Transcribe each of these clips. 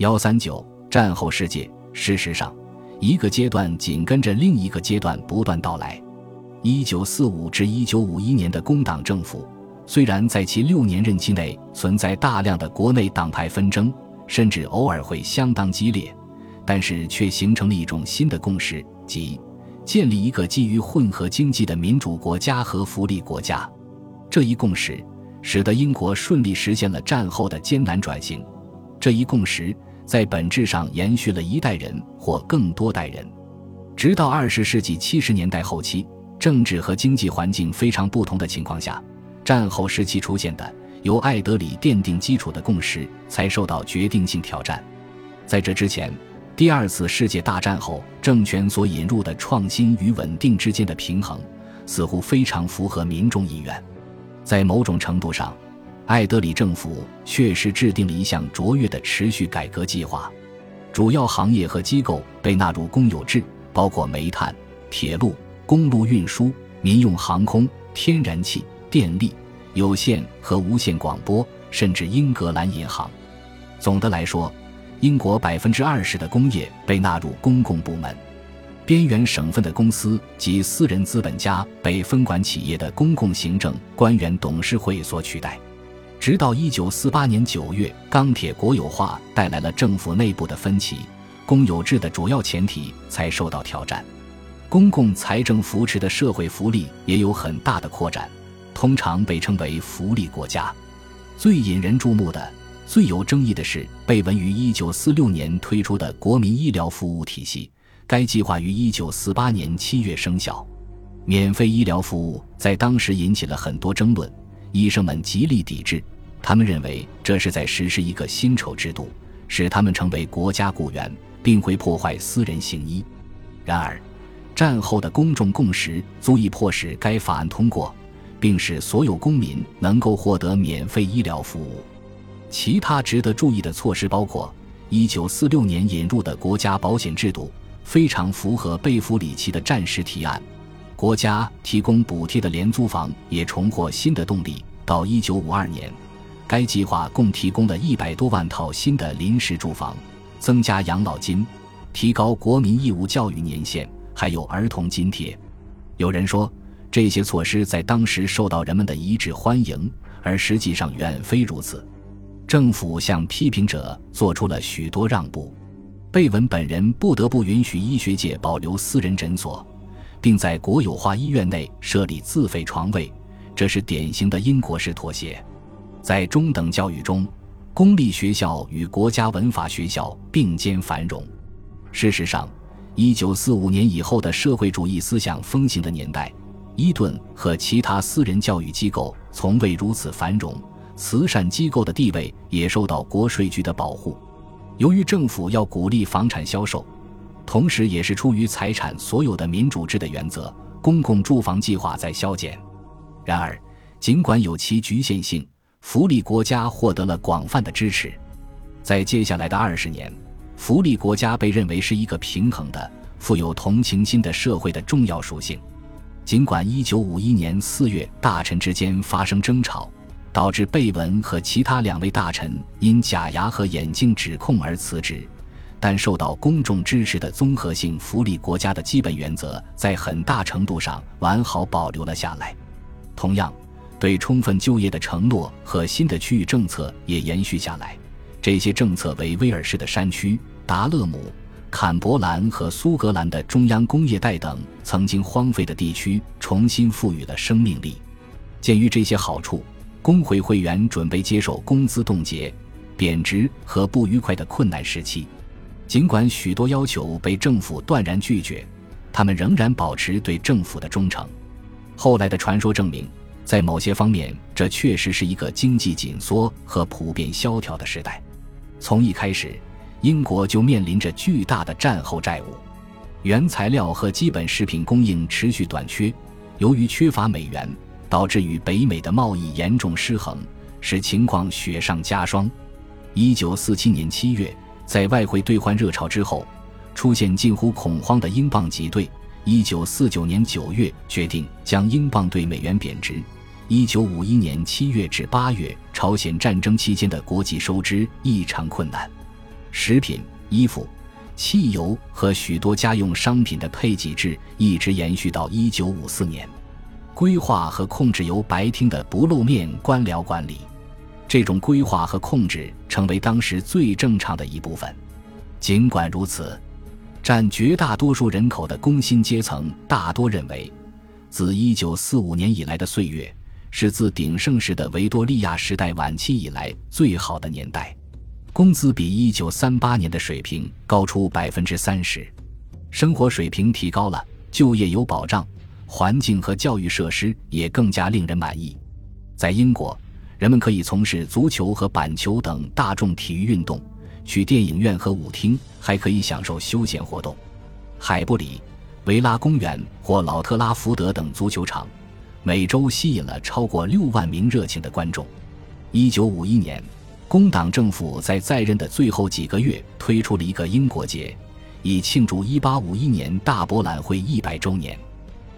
幺三九战后世界，事实上，一个阶段紧跟着另一个阶段不断到来。一九四五至一九五一年的工党政府，虽然在其六年任期内存在大量的国内党派纷争，甚至偶尔会相当激烈，但是却形成了一种新的共识，即建立一个基于混合经济的民主国家和福利国家。这一共识使得英国顺利实现了战后的艰难转型。这一共识在本质上延续了一代人或更多代人，直到二十世纪七十年代后期。政治和经济环境非常不同的情况下，战后时期出现的由艾德里奠定基础的共识才受到决定性挑战。在这之前，第二次世界大战后政权所引入的创新与稳定之间的平衡，似乎非常符合民众意愿。在某种程度上，艾德里政府确实制定了一项卓越的持续改革计划，主要行业和机构被纳入公有制，包括煤炭、铁路。公路运输、民用航空、天然气、电力、有线和无线广播，甚至英格兰银行。总的来说，英国百分之二十的工业被纳入公共部门，边缘省份的公司及私人资本家被分管企业的公共行政官员董事会所取代。直到一九四八年九月，钢铁国有化带来了政府内部的分歧，公有制的主要前提才受到挑战。公共财政扶持的社会福利也有很大的扩展，通常被称为福利国家。最引人注目的、最有争议的是被文于1946年推出的国民医疗服务体系。该计划于1948年7月生效。免费医疗服务在当时引起了很多争论，医生们极力抵制，他们认为这是在实施一个薪酬制度，使他们成为国家雇员，并会破坏私人行医。然而，战后的公众共识足以迫使该法案通过，并使所有公民能够获得免费医疗服务。其他值得注意的措施包括1946年引入的国家保险制度，非常符合贝弗里奇的战时提案。国家提供补贴的廉租房也重获新的动力。到1952年，该计划共提供了一百多万套新的临时住房，增加养老金，提高国民义务教育年限。还有儿童津贴，有人说这些措施在当时受到人们的一致欢迎，而实际上远非如此。政府向批评者做出了许多让步，贝文本人不得不允许医学界保留私人诊所，并在国有化医院内设立自费床位，这是典型的英国式妥协。在中等教育中，公立学校与国家文法学校并肩繁荣。事实上。一九四五年以后的社会主义思想风行的年代，伊顿和其他私人教育机构从未如此繁荣。慈善机构的地位也受到国税局的保护。由于政府要鼓励房产销售，同时也是出于财产所有的民主制的原则，公共住房计划在削减。然而，尽管有其局限性，福利国家获得了广泛的支持。在接下来的二十年。福利国家被认为是一个平衡的、富有同情心的社会的重要属性。尽管1951年4月大臣之间发生争吵，导致贝文和其他两位大臣因假牙和眼镜指控而辞职，但受到公众支持的综合性福利国家的基本原则在很大程度上完好保留了下来。同样，对充分就业的承诺和新的区域政策也延续下来。这些政策为威尔士的山区、达勒姆、坎伯兰和苏格兰的中央工业带等曾经荒废的地区重新赋予了生命力。鉴于这些好处，工会会员准备接受工资冻结、贬值和不愉快的困难时期。尽管许多要求被政府断然拒绝，他们仍然保持对政府的忠诚。后来的传说证明，在某些方面，这确实是一个经济紧缩和普遍萧条的时代。从一开始，英国就面临着巨大的战后债务，原材料和基本食品供应持续短缺。由于缺乏美元，导致与北美的贸易严重失衡，使情况雪上加霜。一九四七年七月，在外汇兑换热潮之后，出现近乎恐慌的英镑挤兑。一九四九年九月，决定将英镑对美元贬值。一九五一年七月至八月，朝鲜战争期间的国际收支异常困难。食品、衣服、汽油和许多家用商品的配给制一直延续到一九五四年。规划和控制由白厅的不露面官僚管理，这种规划和控制成为当时最正常的一部分。尽管如此，占绝大多数人口的工薪阶层大多认为，自1945年以来的岁月是自鼎盛时的维多利亚时代晚期以来最好的年代，工资比1938年的水平高出百分之三十，生活水平提高了，就业有保障。环境和教育设施也更加令人满意。在英国，人们可以从事足球和板球等大众体育运动，去电影院和舞厅，还可以享受休闲活动。海布里、维拉公园或老特拉福德等足球场，每周吸引了超过六万名热情的观众。一九五一年，工党政府在在任的最后几个月推出了一个英国节，以庆祝一八五一年大博览会一百周年。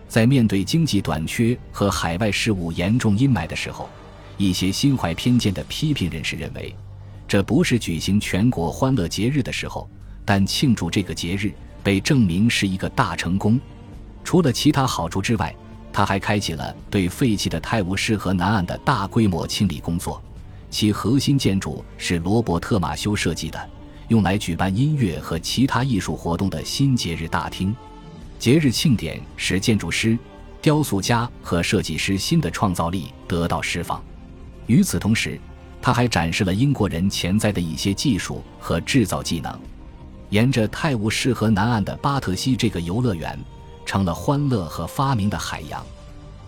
在面对经济短缺和海外事务严重阴霾的时候，一些心怀偏见的批评人士认为，这不是举行全国欢乐节日的时候。但庆祝这个节日被证明是一个大成功。除了其他好处之外，他还开启了对废弃的泰晤士河南岸的大规模清理工作。其核心建筑是罗伯特·马修设计的，用来举办音乐和其他艺术活动的新节日大厅。节日庆典使建筑师、雕塑家和设计师新的创造力得到释放。与此同时，他还展示了英国人潜在的一些技术和制造技能。沿着泰晤士河南岸的巴特西这个游乐园，成了欢乐和发明的海洋。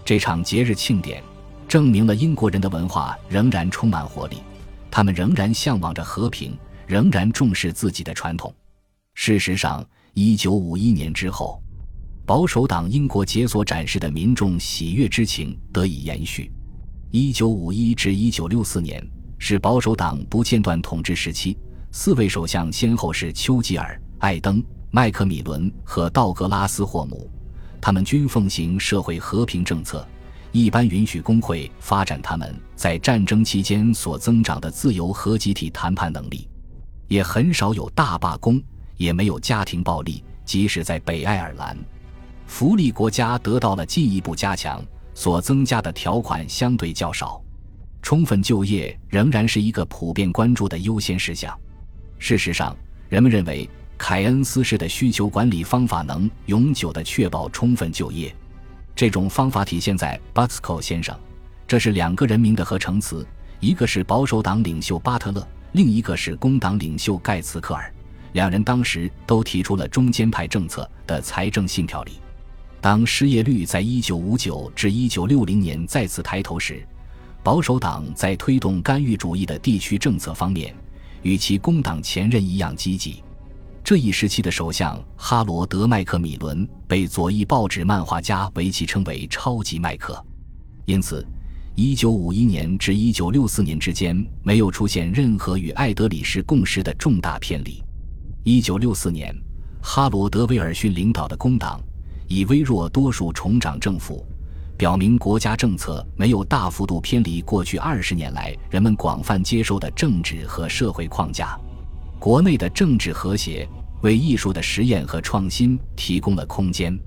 这场节日庆典证明了英国人的文化仍然充满活力，他们仍然向往着和平，仍然重视自己的传统。事实上，一九五一年之后。保守党英国节所展示的民众喜悦之情得以延续。一九五一至一九六四年是保守党不间断统治时期，四位首相先后是丘吉尔、艾登、麦克米伦和道格拉斯·霍姆，他们均奉行社会和平政策，一般允许工会发展他们在战争期间所增长的自由和集体谈判能力，也很少有大罢工，也没有家庭暴力，即使在北爱尔兰。福利国家得到了进一步加强，所增加的条款相对较少。充分就业仍然是一个普遍关注的优先事项。事实上，人们认为凯恩斯式的需求管理方法能永久地确保充分就业。这种方法体现在 Buxco 先生，这是两个人名的合成词，一个是保守党领袖巴特勒，另一个是工党领袖盖茨克尔。两人当时都提出了中间派政策的财政信条里。当失业率在1959至1960年再次抬头时，保守党在推动干预主义的地区政策方面，与其工党前任一样积极。这一时期的首相哈罗德·麦克米伦被左翼报纸漫画家维其称为“超级麦克”，因此，1951年至1964年之间没有出现任何与艾德里什共识的重大偏离。1964年，哈罗德·威尔逊领导的工党。以微弱多数重掌政府，表明国家政策没有大幅度偏离过去二十年来人们广泛接受的政治和社会框架。国内的政治和谐为艺术的实验和创新提供了空间。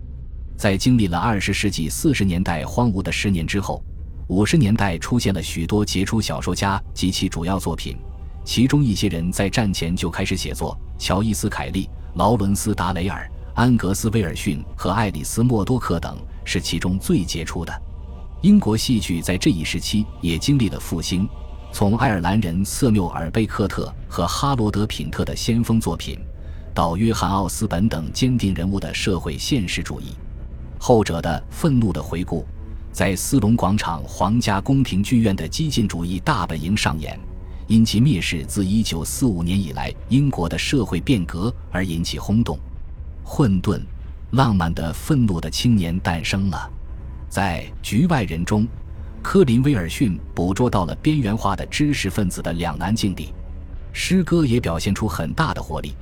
在经历了二十世纪四十年代荒芜的十年之后，五十年代出现了许多杰出小说家及其主要作品，其中一些人在战前就开始写作：乔伊斯·凯利、劳伦斯·达雷尔。安格斯·威尔逊和爱丽丝·默多克等是其中最杰出的。英国戏剧在这一时期也经历了复兴，从爱尔兰人瑟缪尔·贝克特和哈罗德·品特的先锋作品，到约翰·奥斯本等坚定人物的社会现实主义。后者的《愤怒的回顾》在斯隆广场皇家宫廷剧院的激进主义大本营上演，因其蔑视自1945年以来英国的社会变革而引起轰动。混沌、浪漫的愤怒的青年诞生了，在《局外人》中，科林·威尔逊捕捉到了边缘化的知识分子的两难境地，诗歌也表现出很大的活力，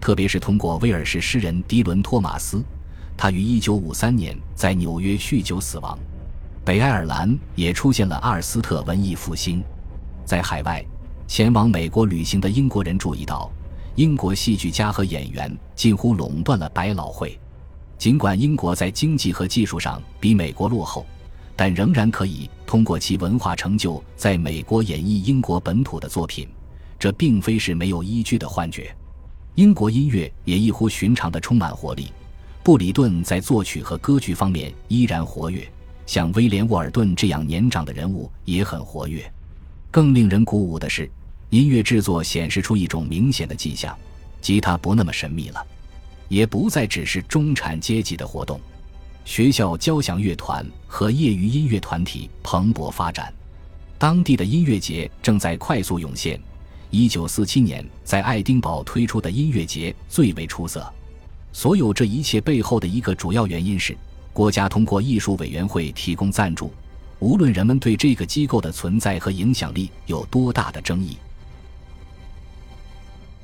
特别是通过威尔士诗人迪伦·托马斯，他于1953年在纽约酗酒死亡。北爱尔兰也出现了阿尔斯特文艺复兴，在海外前往美国旅行的英国人注意到。英国戏剧家和演员几乎垄断了百老汇。尽管英国在经济和技术上比美国落后，但仍然可以通过其文化成就在美国演绎英国本土的作品。这并非是没有依据的幻觉。英国音乐也异乎寻常的充满活力。布里顿在作曲和歌剧方面依然活跃，像威廉·沃尔顿这样年长的人物也很活跃。更令人鼓舞的是，音乐制作显示出一种明显的迹象：吉他不那么神秘了，也不再只是中产阶级的活动。学校交响乐团和业余音乐团体蓬勃发展，当地的音乐节正在快速涌现。一九四七年在爱丁堡推出的音乐节最为出色。所有这一切背后的一个主要原因是，国家通过艺术委员会提供赞助，无论人们对这个机构的存在和影响力有多大的争议。